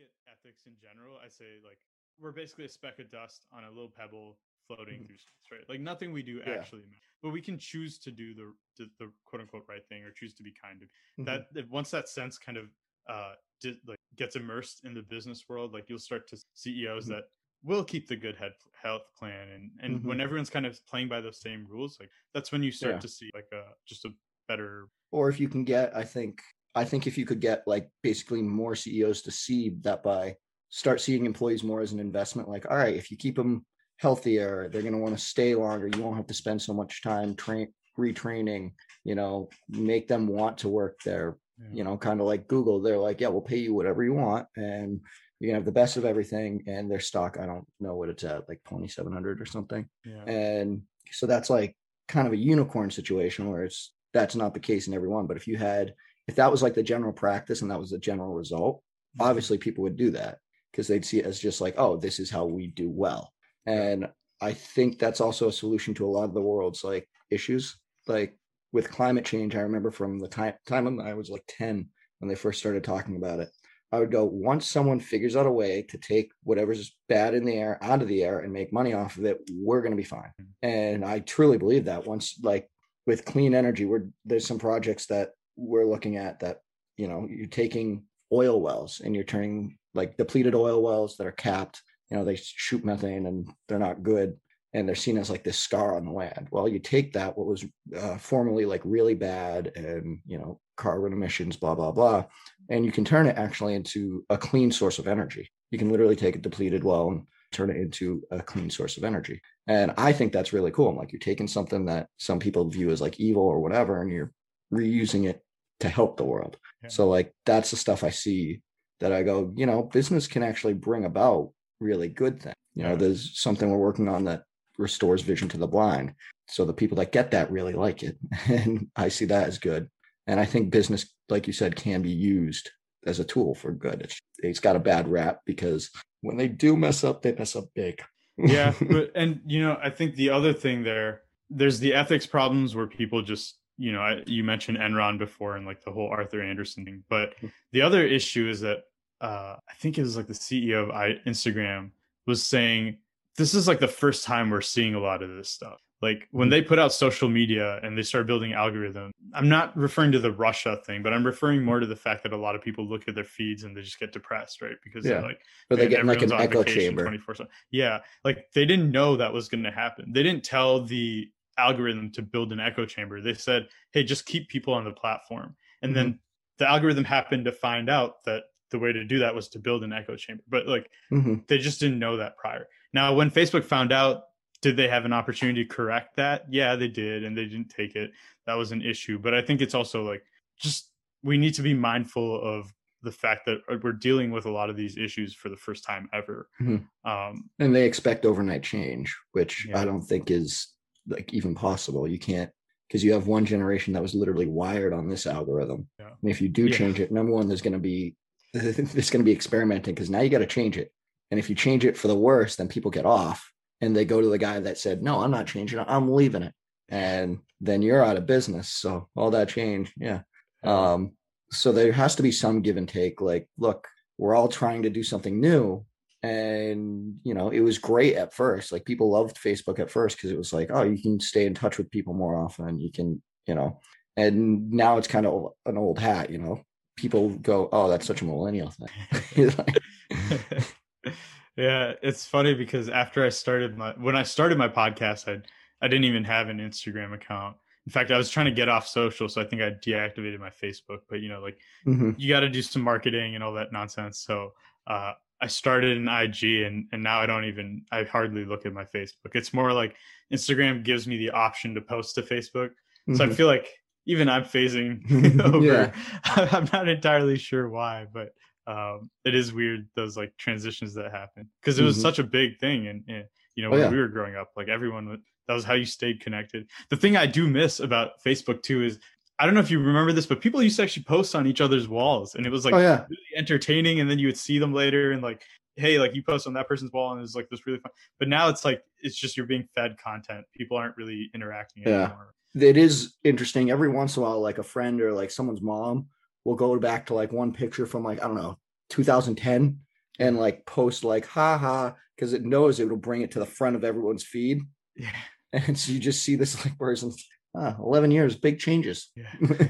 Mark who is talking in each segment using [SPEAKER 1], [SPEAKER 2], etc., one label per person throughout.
[SPEAKER 1] at ethics in general, I say like we're basically a speck of dust on a little pebble floating
[SPEAKER 2] Mhm.
[SPEAKER 1] through space, right? Like nothing we do
[SPEAKER 2] Yeah.
[SPEAKER 1] actually matters. But we can choose to do the, the the quote unquote right thing or choose to be kind.
[SPEAKER 2] Mhm.
[SPEAKER 1] That once that sense kind of uh di- like gets immersed in the business world, like you'll start to CEOs
[SPEAKER 2] Mhm.
[SPEAKER 1] that will keep the good head health plan and and
[SPEAKER 2] Mhm.
[SPEAKER 1] when everyone's kind of playing by those same rules, like that's when you start
[SPEAKER 2] Yeah.
[SPEAKER 1] to see like a just a better
[SPEAKER 2] or if you can get i think i think if you could get like basically more ceos to see that by start seeing employees more as an investment like all right if you keep them healthier they're going to want to stay longer you won't have to spend so much time train retraining you know make them want to work there you know kind of like google they're like yeah we'll pay you whatever you want and you can have the best of everything and their stock i don't know what it's at like 2700 or something
[SPEAKER 1] yeah.
[SPEAKER 2] and so that's like kind of a unicorn situation where it's that's not the case in everyone but if you had if that was like the general practice and that was the general result
[SPEAKER 1] Mhm.
[SPEAKER 2] obviously people would do that because they'd see it as just like oh this is how we do well. And i think that's also a solution to a lot of the world's like issues. Like with climate change i remember from the time time when i was like 10 when they first started talking about it i would go once someone figures out a way to take whatever's bad in the air out of the air and make money off of it we're going to be fine. And i truly believe that once like with clean energy we're there's some projects that we're looking at that you know you're taking oil wells and you're turning like depleted oil wells that are capped you know they shoot methane and they're not good and they're seen as like this scar on the land. Well you take that what was uh, formerly like really bad and you know carbon emissions blah blah blah and you can turn it actually into a clean source of energy. You can literally take a depleted well and turn it into a clean source of energy. And i think that's really cool. I'm like you're taking something that some people view as like evil or whatever and you're reusing it to help the world.
[SPEAKER 1] Yeah.
[SPEAKER 2] so like that's the stuff i see that i go you know business can actually bring about really good things you know
[SPEAKER 1] Yeah.
[SPEAKER 2] there's something we're working on that restores vision to the blind. So the people that get that really like it and i see that as good. And i think business like you said can be used as a tool for good. It's, it's got a bad rap because when they do mess up they mess up big.
[SPEAKER 1] Yeah but and you know i think the other thing there there's the ethics problems where people just you know I, you mentioned enron before and like the whole arthur andersen thing but the other issue is that uh i think it was like the ceo of I, instagram was saying this is like the first time we're seeing a lot of this stuff like when they put out social media and they start building algorithms i'm not referring to the russia thing but i'm referring more to the fact that a lot of people look at their feeds and they just get depressed right because
[SPEAKER 2] Yeah.
[SPEAKER 1] they're like
[SPEAKER 2] but they get like an echo chamber
[SPEAKER 1] 24/7. Yeah, like they didn't know that was going to happen. They didn't tell the algorithm to build an echo chamber. They said, "Hey, just keep people on the platform." And then the algorithm happened to find out that the way to do that was to build an echo chamber. But like
[SPEAKER 2] Mhm.
[SPEAKER 1] they just didn't know that prior. Now, when Facebook found out, did they have an opportunity to correct that? Yeah, they did, and they didn't take it. That was an issue. But I think it's also like just we need to be mindful of the fact that uh, we're dealing with a lot of these issues for the first time ever.
[SPEAKER 2] Mhm.
[SPEAKER 1] Um,
[SPEAKER 2] and they expect overnight change which
[SPEAKER 1] Yeah.
[SPEAKER 2] i don't think is like even possible. You can't because you have one generation that was literally wired on this algorithm.
[SPEAKER 1] Yeah.
[SPEAKER 2] and if you do
[SPEAKER 1] Yeah.
[SPEAKER 2] change it number one there's going to be there's going to be experimenting because now you got to change it. And if you change it for the worse then people get off and they go to the guy that said no i'm not changing it. I'm leaving it. And then you're out of business. So all that change yeah. Um so there has to be some give and take. Like look we're all trying to do something new and you know it was great at first like people loved facebook at first because it was like oh you can stay in touch with people more often you can you know and now it's kind of an old hat you know people go oh that's such a millennial thing
[SPEAKER 1] yeah, it's funny because after I started my when I started my podcast, I I didn't even have an Instagram account. In fact, I was trying to get off social, so I think I deactivated my Facebook. But you know, like
[SPEAKER 2] Mhm.
[SPEAKER 1] you got to do some marketing and all that nonsense. So uh, I started an IG, and and now I don't even I hardly look at my Facebook. It's more like Instagram gives me the option to post to Facebook. So I
[SPEAKER 2] Mhm.
[SPEAKER 1] feel like even I'm phasing over.
[SPEAKER 2] Yeah.
[SPEAKER 1] I'm not entirely sure why, but um, it is weird those like transitions that happen because it was
[SPEAKER 2] Mhm.
[SPEAKER 1] such a big thing, and, and you know
[SPEAKER 2] Oh,
[SPEAKER 1] when
[SPEAKER 2] yeah.
[SPEAKER 1] we were growing up, like everyone that was how you stayed connected. The thing I do miss about Facebook too is I don't know if you remember this, but people used to actually post on each other's walls, and it was like
[SPEAKER 2] oh yeah
[SPEAKER 1] really entertaining, and then you would see them later, and like. Hey, like you post on that person's wall, and it's like this really fun. But now it's like it's just you're being fed content. People aren't really interacting
[SPEAKER 2] Yeah.
[SPEAKER 1] anymore.
[SPEAKER 2] it is interesting every once in a while like a friend or like someone's mom will go back to like one picture from like i don't know 2010 and like post like ha ha because it knows it'll bring it to the front of everyone's feed.
[SPEAKER 1] Yeah.
[SPEAKER 2] And so you just see this like person, ah, 11 years, big changes.
[SPEAKER 1] Yeah.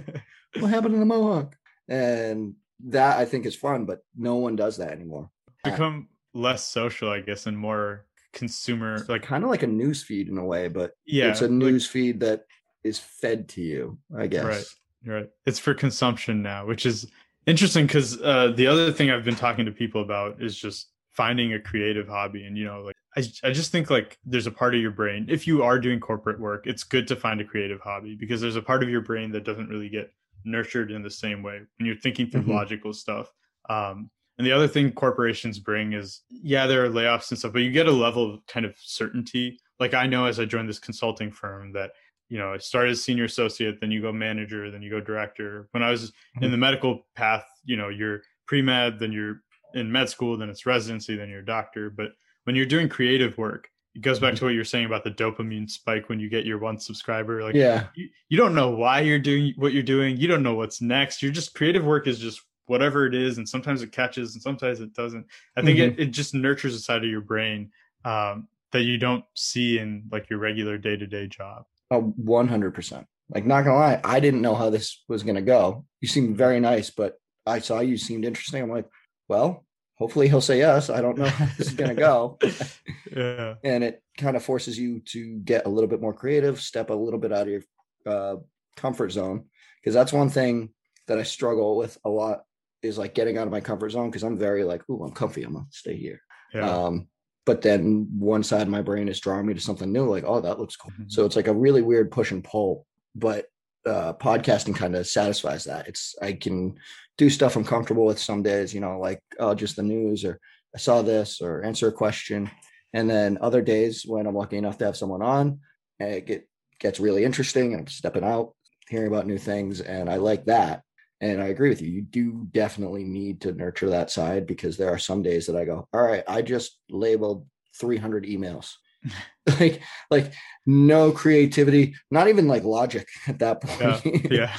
[SPEAKER 2] what happened in the Mohawk? And that I think is fun, but no one does that anymore.
[SPEAKER 1] Become less social, I guess, and more consumer like
[SPEAKER 2] kind of like a news feed in a way, but
[SPEAKER 1] yeah,
[SPEAKER 2] it's a
[SPEAKER 1] like-
[SPEAKER 2] news feed that is fed to you, I guess.
[SPEAKER 1] Right. Right. It's for consumption now, which is interesting because uh, the other thing I've been talking to people about is just finding a creative hobby. And, you know, like, I, I just think like there's a part of your brain, if you are doing corporate work, it's good to find a creative hobby because there's a part of your brain that doesn't really get nurtured in the same way when you're thinking through
[SPEAKER 2] Mhm.
[SPEAKER 1] logical stuff. Um, and the other thing corporations bring is, yeah, there are layoffs and stuff, but you get a level of kind of certainty. Like I know as I joined this consulting firm that you know, I started as senior associate, then you go manager, then you go director. When I was in the medical path, you know, you're pre med, then you're in med school, then it's residency, then you're a doctor. But when you're doing creative work, it goes back to what you're saying about the dopamine spike when you get your one subscriber. Like,
[SPEAKER 2] Yeah.
[SPEAKER 1] you, you don't know why you're doing what you're doing. You don't know what's next. You're just creative work is just whatever it is. And sometimes it catches and sometimes it doesn't. I think it, it just nurtures a side of your brain um, that you don't see in like your regular day to day job.
[SPEAKER 2] Oh, 100%. Like, not gonna lie, I didn't know how this was gonna go. You seemed very nice, but I saw you seemed interesting. I'm like, well, hopefully he'll say yes. I don't know how this is gonna go.
[SPEAKER 1] yeah.
[SPEAKER 2] and it kind of forces you to get a little bit more creative, step a little bit out of your uh, comfort zone. Because that's one thing that I struggle with a lot is like getting out of my comfort zone because I'm very like, oh, I'm comfy. I'm gonna stay here.
[SPEAKER 1] Yeah.
[SPEAKER 2] Um, but then one side of my brain is drawing me to something new, like, oh, that looks cool.
[SPEAKER 1] Mhm.
[SPEAKER 2] So it's like a really weird push and pull. But uh, podcasting kind of satisfies that. It's I can do stuff I'm comfortable with some days, you know, like oh, just the news or I saw this or answer a question. And then other days when I'm lucky enough to have someone on, it get, gets really interesting and I'm stepping out, hearing about new things. And I like that. And I agree with you. You do definitely need to nurture that side because there are some days that I go, all right, I just labeled 300 emails. like, like no creativity, not even like logic at that point.
[SPEAKER 1] yeah.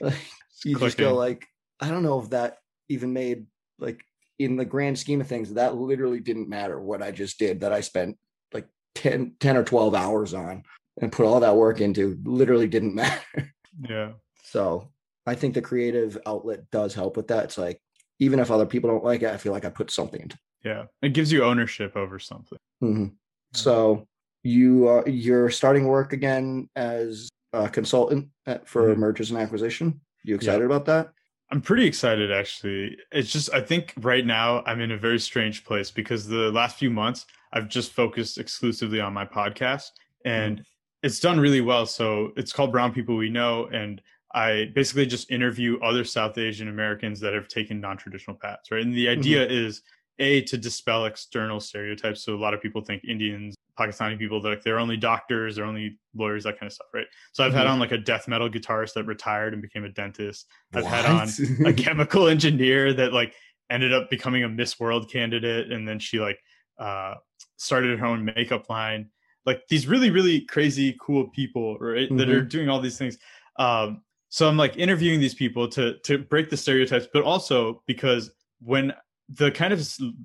[SPEAKER 2] Like, you just go like, I don't know if that even made like in the grand scheme of things, that literally didn't matter what I just did that I spent like 10, 10 or 12 hours on and put all that work into literally didn't matter.
[SPEAKER 1] Yeah.
[SPEAKER 2] So I think the creative outlet does help with that. It's like, even if other people don't like it, I feel like I put something into
[SPEAKER 1] Yeah. It gives you ownership over something.
[SPEAKER 2] Mhm. So you uh, you're starting work again as a consultant at, for
[SPEAKER 1] Mhm.
[SPEAKER 2] mergers and acquisition. You excited about that?
[SPEAKER 1] I'm pretty excited actually. It's just I think right now I'm in a very strange place because the last few months I've just focused exclusively on my podcast and it's done really well. So it's called Brown People We Know and I basically just interview other South Asian Americans that have taken non-traditional paths, right? And the idea is a to dispel external stereotypes. So a lot of people think Indians, Pakistani people, they're like they're only doctors, they're only lawyers, that kind of stuff, right? So I've had
[SPEAKER 2] Mhm.
[SPEAKER 1] on like a death metal guitarist that retired and became a dentist. I've had on a chemical engineer that like ended up becoming a Miss World candidate, and then she like uh, started her own makeup line. Like these really, really crazy, cool people, right? That are doing all these things. Um, so I'm like interviewing these people to to break the stereotypes, but also because when the kind of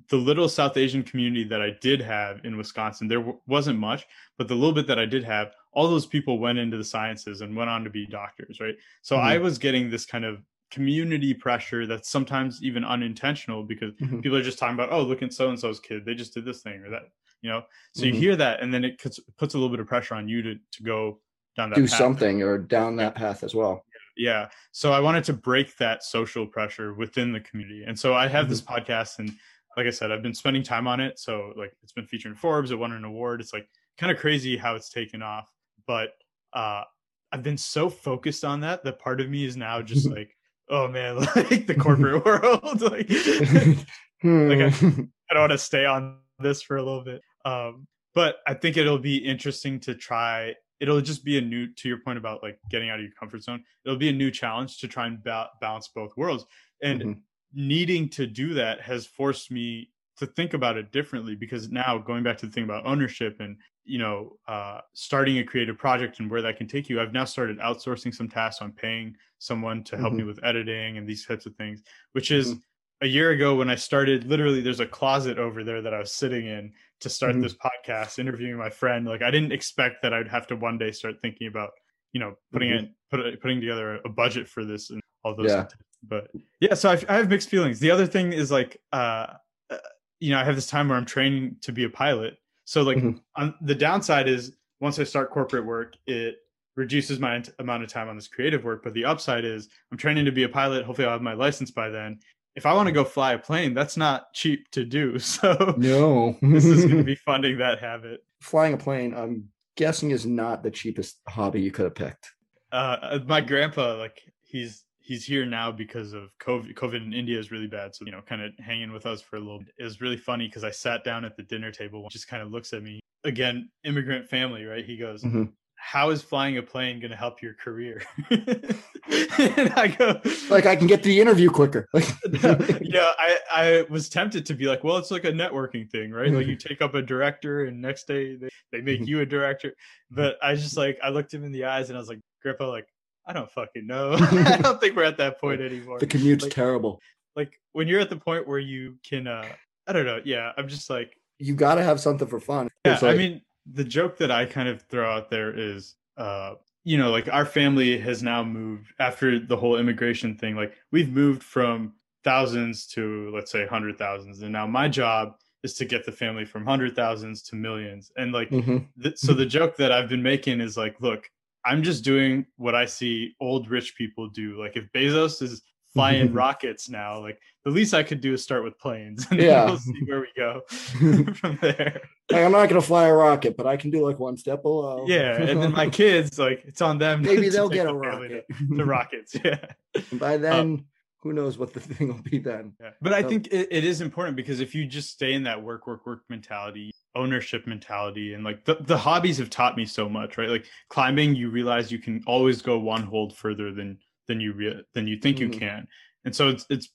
[SPEAKER 1] the little South Asian community that I did have in Wisconsin, there w- wasn't much, but the little bit that I did have, all those people went into the sciences and went on to be doctors, right? So
[SPEAKER 2] Mhm.
[SPEAKER 1] I was getting this kind of community pressure that's sometimes even unintentional because
[SPEAKER 2] Mhm.
[SPEAKER 1] people are just talking about, oh, look at so and so's kid, they just did this thing or that, you know. So
[SPEAKER 2] Mhm.
[SPEAKER 1] you hear that, and then it puts, puts a little bit of pressure on you to to go down that
[SPEAKER 2] do
[SPEAKER 1] path.
[SPEAKER 2] something or down that path as well.
[SPEAKER 1] Yeah. So I wanted to break that social pressure within the community. And so I have this podcast and like I said, I've been spending time on it. So like it's been featured in Forbes, it won an award. It's like kind of crazy how it's taken off. But uh I've been so focused on that that part of me is now just like, oh man, like the corporate world. like Like, I don't want to stay on this for a little bit. Um, but I think it'll be interesting to try. It'll just be a new, to your point about like getting out of your comfort zone. It'll be a new challenge to try and ba- balance both worlds. And
[SPEAKER 2] Mhm.
[SPEAKER 1] needing to do that has forced me to think about it differently because now going back to the thing about ownership and you know uh, starting a creative project and where that can take you i've now started outsourcing some tasks on paying someone to help me with editing and these types of things which is
[SPEAKER 2] Mhm.
[SPEAKER 1] a year ago when I started, literally, there's a closet over there that I was sitting in to start mm-hmm. this podcast, interviewing my friend. Like, I didn't expect that I'd have to one day start thinking about, you know, putting mm-hmm. it, put, putting together a budget for this and all those. Yeah. But yeah, so I, I, have mixed feelings. The other thing is like, uh, uh, you know, I have this time where I'm training to be a pilot. So like, mm-hmm. on, the downside is once I start corporate work, it reduces my amount of time on this creative work. But the upside is I'm training to be a pilot. Hopefully, I'll have my license by then. If I want to go fly a plane, that's not cheap to do. So
[SPEAKER 2] no,
[SPEAKER 1] this is going to be funding that habit.
[SPEAKER 2] Flying a plane, I'm guessing, is not the cheapest hobby you could have picked.
[SPEAKER 1] Uh, my grandpa, like he's he's here now because of COVID. COVID in India is really bad. So, you know, kind of hanging with us for a little bit. It was really funny because I sat down at the dinner table, just kind of looks at me. Again, immigrant family, right? He goes, mm-hmm how is flying a plane going to help your career? and
[SPEAKER 2] I go, like, I can get the interview quicker.
[SPEAKER 1] yeah, I, I was tempted to be like, well, it's like a networking thing, right? Like, you take up a director, and next day they, they make you a director. But I just like, I looked him in the eyes and I was like, Grandpa, like, I don't fucking know. I don't think we're at that point anymore.
[SPEAKER 2] The commute's
[SPEAKER 1] like,
[SPEAKER 2] terrible.
[SPEAKER 1] Like, when you're at the point where you can, uh, I don't know. Yeah, I'm just like,
[SPEAKER 2] you got to have something for fun.
[SPEAKER 1] Yeah, like, I mean, the joke that I kind of throw out there is, uh, you know, like our family has now moved after the whole immigration thing. Like we've moved from thousands to let's say hundred thousands, and now my job is to get the family from hundred thousands to millions. And like, mm-hmm. th- so the joke that I've been making is like, look, I'm just doing what I see old rich people do. Like if Bezos is flying rockets now. Like the least I could do is start with planes, and yeah. we'll see where we go from there.
[SPEAKER 2] Like, I'm not gonna fly a rocket, but I can do like one step below.
[SPEAKER 1] Yeah, and then my kids, like it's on them.
[SPEAKER 2] Maybe they'll get a rocket.
[SPEAKER 1] The rockets, yeah.
[SPEAKER 2] And by then. Um, who knows what the thing will be then?
[SPEAKER 1] Yeah. But I think it, it is important because if you just stay in that work, work, work mentality, ownership mentality, and like the, the hobbies have taught me so much, right? Like climbing, you realize you can always go one hold further than than you re- than you think mm-hmm. you can and so it's it's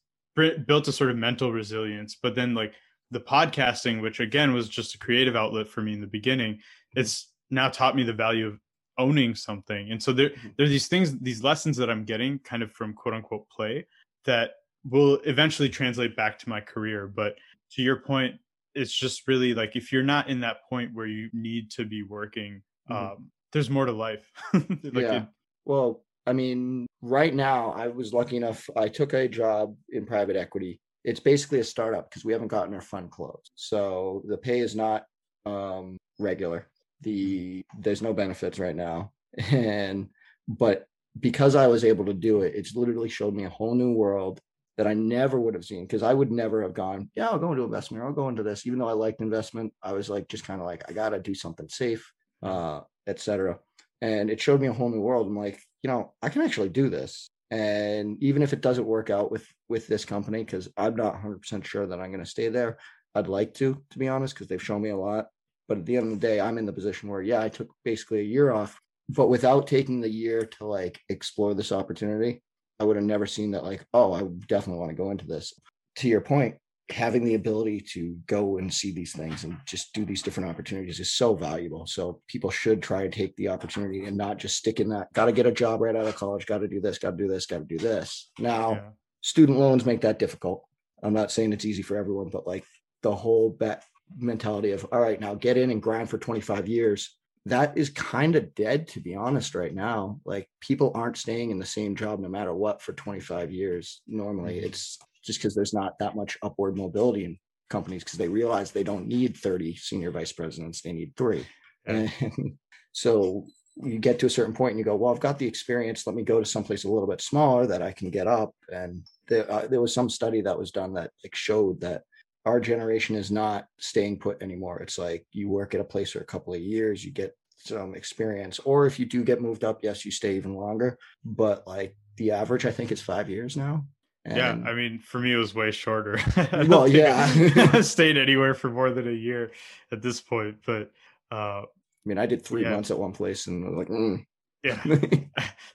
[SPEAKER 1] built a sort of mental resilience but then like the podcasting which again was just a creative outlet for me in the beginning it's now taught me the value of owning something and so there mm-hmm. there are these things these lessons that i'm getting kind of from quote unquote play that will eventually translate back to my career but to your point it's just really like if you're not in that point where you need to be working mm-hmm. um, there's more to life like
[SPEAKER 2] yeah. It, well I mean, right now, I was lucky enough. I took a job in private equity. It's basically a startup because we haven't gotten our fund closed. So the pay is not um, regular. The there's no benefits right now, and but because I was able to do it, it's literally showed me a whole new world that I never would have seen because I would never have gone, yeah, I'll go into investment, I'll go into this. Even though I liked investment, I was like, just kind of like, I got to do something safe, uh, etc. And it showed me a whole new world. I'm like, you know, I can actually do this. And even if it doesn't work out with with this company, because I'm not 100% sure that I'm going to stay there, I'd like to, to be honest, because they've shown me a lot. But at the end of the day, I'm in the position where, yeah, I took basically a year off, but without taking the year to like explore this opportunity, I would have never seen that, like, oh, I definitely want to go into this. To your point, having the ability to go and see these things and just do these different opportunities is so valuable. So people should try to take the opportunity and not just stick in that. Got to get a job right out of college. Got to do this. Got to do this. Got to do this. Now, yeah. student loans make that difficult. I'm not saying it's easy for everyone, but like the whole bet mentality of all right, now get in and grind for 25 years. That is kind of dead, to be honest, right now. Like people aren't staying in the same job no matter what for 25 years. Normally, mm-hmm. it's just because there's not that much upward mobility in companies because they realize they don't need 30 senior vice presidents, they need three. And so you get to a certain point and you go, well, I've got the experience. Let me go to someplace a little bit smaller that I can get up. And there, uh, there was some study that was done that like showed that our generation is not staying put anymore. It's like you work at a place for a couple of years, you get some experience, or if you do get moved up, yes, you stay even longer. But like the average, I think, is five years now.
[SPEAKER 1] And yeah, I mean, for me, it was way shorter.
[SPEAKER 2] well, yeah,
[SPEAKER 1] I stayed anywhere for more than a year at this point. But uh, I
[SPEAKER 2] mean, I did three yeah. months at one place, and I was like, mm.
[SPEAKER 1] yeah,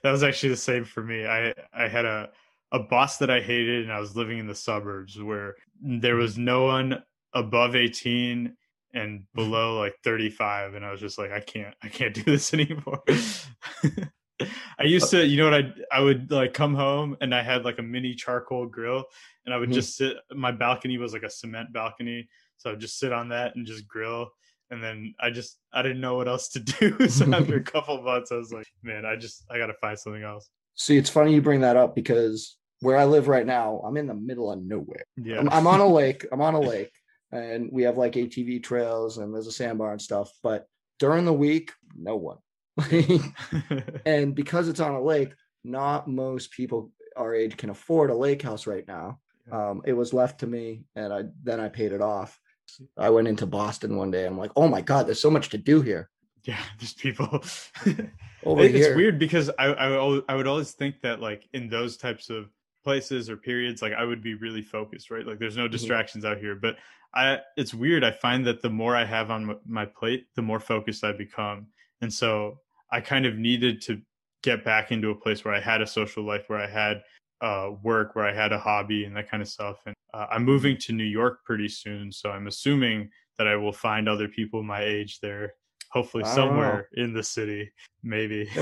[SPEAKER 1] that was actually the same for me. I I had a a boss that I hated, and I was living in the suburbs where there was no one above eighteen and below like 35 and i was just like i can't i can't do this anymore I used to, you know what I I would like come home and I had like a mini charcoal grill and I would
[SPEAKER 2] Mhm.
[SPEAKER 1] just sit. My balcony was like a cement balcony, so I would just sit on that and just grill. And then I just I didn't know what else to do. so after a couple of months, I was like, man, I just I got to find something else.
[SPEAKER 2] See, it's funny you bring that up because where I live right now, I'm in the middle of nowhere.
[SPEAKER 1] Yeah,
[SPEAKER 2] I'm, I'm on a lake. I'm on a lake, and we have like ATV trails and there's a sandbar and stuff. But during the week, no one. and because it's on a lake, not most people our age can afford a lake house right now. Um, it was left to me, and I then I paid it off. I went into Boston one day. And I'm like, oh my god, there's so much to do here.
[SPEAKER 1] yeah, there's people.
[SPEAKER 2] Over
[SPEAKER 1] It- it's
[SPEAKER 2] here,
[SPEAKER 1] weird because I I, al- I would always think that like in those types of places or periods like I would be really focused right like there's no distractions out here but I it's weird I find that the more I have on my plate the more focused I become and so I kind of needed to get back into a place where I had a social life where I had uh work where I had a hobby and that kind of stuff and uh, I'm moving to New York pretty soon so I'm assuming that I will find other people my age there hopefully
[SPEAKER 2] don't know.
[SPEAKER 1] somewhere in the city maybe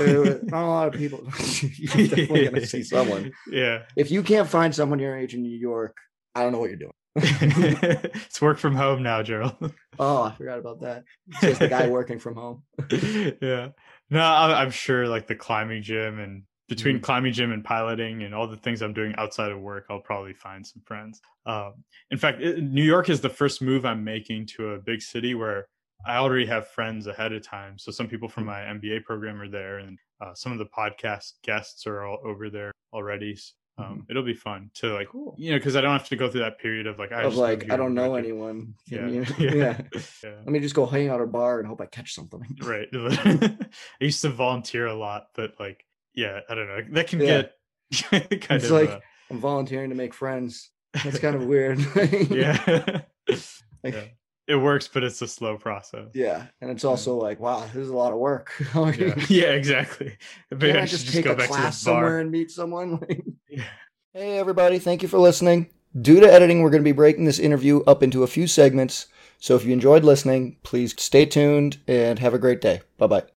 [SPEAKER 2] not a lot of people. You're definitely gonna see someone.
[SPEAKER 1] yeah
[SPEAKER 2] If you can't find someone your age in New York, I don't know what you're doing.
[SPEAKER 1] it's work from home now gerald
[SPEAKER 2] Oh, I forgot about that. It's just the guy working from home.
[SPEAKER 1] yeah no I- i'm sure like the climbing gym and between
[SPEAKER 2] Mm-hmm.
[SPEAKER 1] climbing gym and piloting and all the things i'm doing outside of work i'll probably find some friends um, in fact it, new york is the first move i'm making to a big city where i already have friends ahead of time so some people from
[SPEAKER 2] Mm-hmm.
[SPEAKER 1] my mba program are there and uh, some of the podcast guests are all over there already um,
[SPEAKER 2] Mhm.
[SPEAKER 1] it'll be fun to like
[SPEAKER 2] Cool.
[SPEAKER 1] you know because i don't have to go through that period of like I
[SPEAKER 2] Of like, I don't know anyone.
[SPEAKER 1] yeah
[SPEAKER 2] Can you-
[SPEAKER 1] yeah.
[SPEAKER 2] yeah.
[SPEAKER 1] yeah.
[SPEAKER 2] Let me just go hang out at a bar and hope I catch something.
[SPEAKER 1] right i used to volunteer a lot but like yeah i don't know that can
[SPEAKER 2] Yeah.
[SPEAKER 1] get kind
[SPEAKER 2] It's
[SPEAKER 1] of
[SPEAKER 2] like-
[SPEAKER 1] uh,
[SPEAKER 2] I'm volunteering to make friends. That's kind of weird.
[SPEAKER 1] yeah
[SPEAKER 2] Like,
[SPEAKER 1] Yeah. it works but it's a slow process
[SPEAKER 2] yeah. And it's also like, wow, this is a lot of work.
[SPEAKER 1] Yeah, yeah exactly maybe
[SPEAKER 2] I
[SPEAKER 1] I
[SPEAKER 2] just
[SPEAKER 1] just
[SPEAKER 2] take
[SPEAKER 1] go
[SPEAKER 2] a
[SPEAKER 1] back to
[SPEAKER 2] class
[SPEAKER 1] the
[SPEAKER 2] somewhere and meet someone? Hey, everybody. Thank you for listening. Due to editing, we're going to be breaking this interview up into a few segments. So if you enjoyed listening, please stay tuned and have a great day. Bye bye.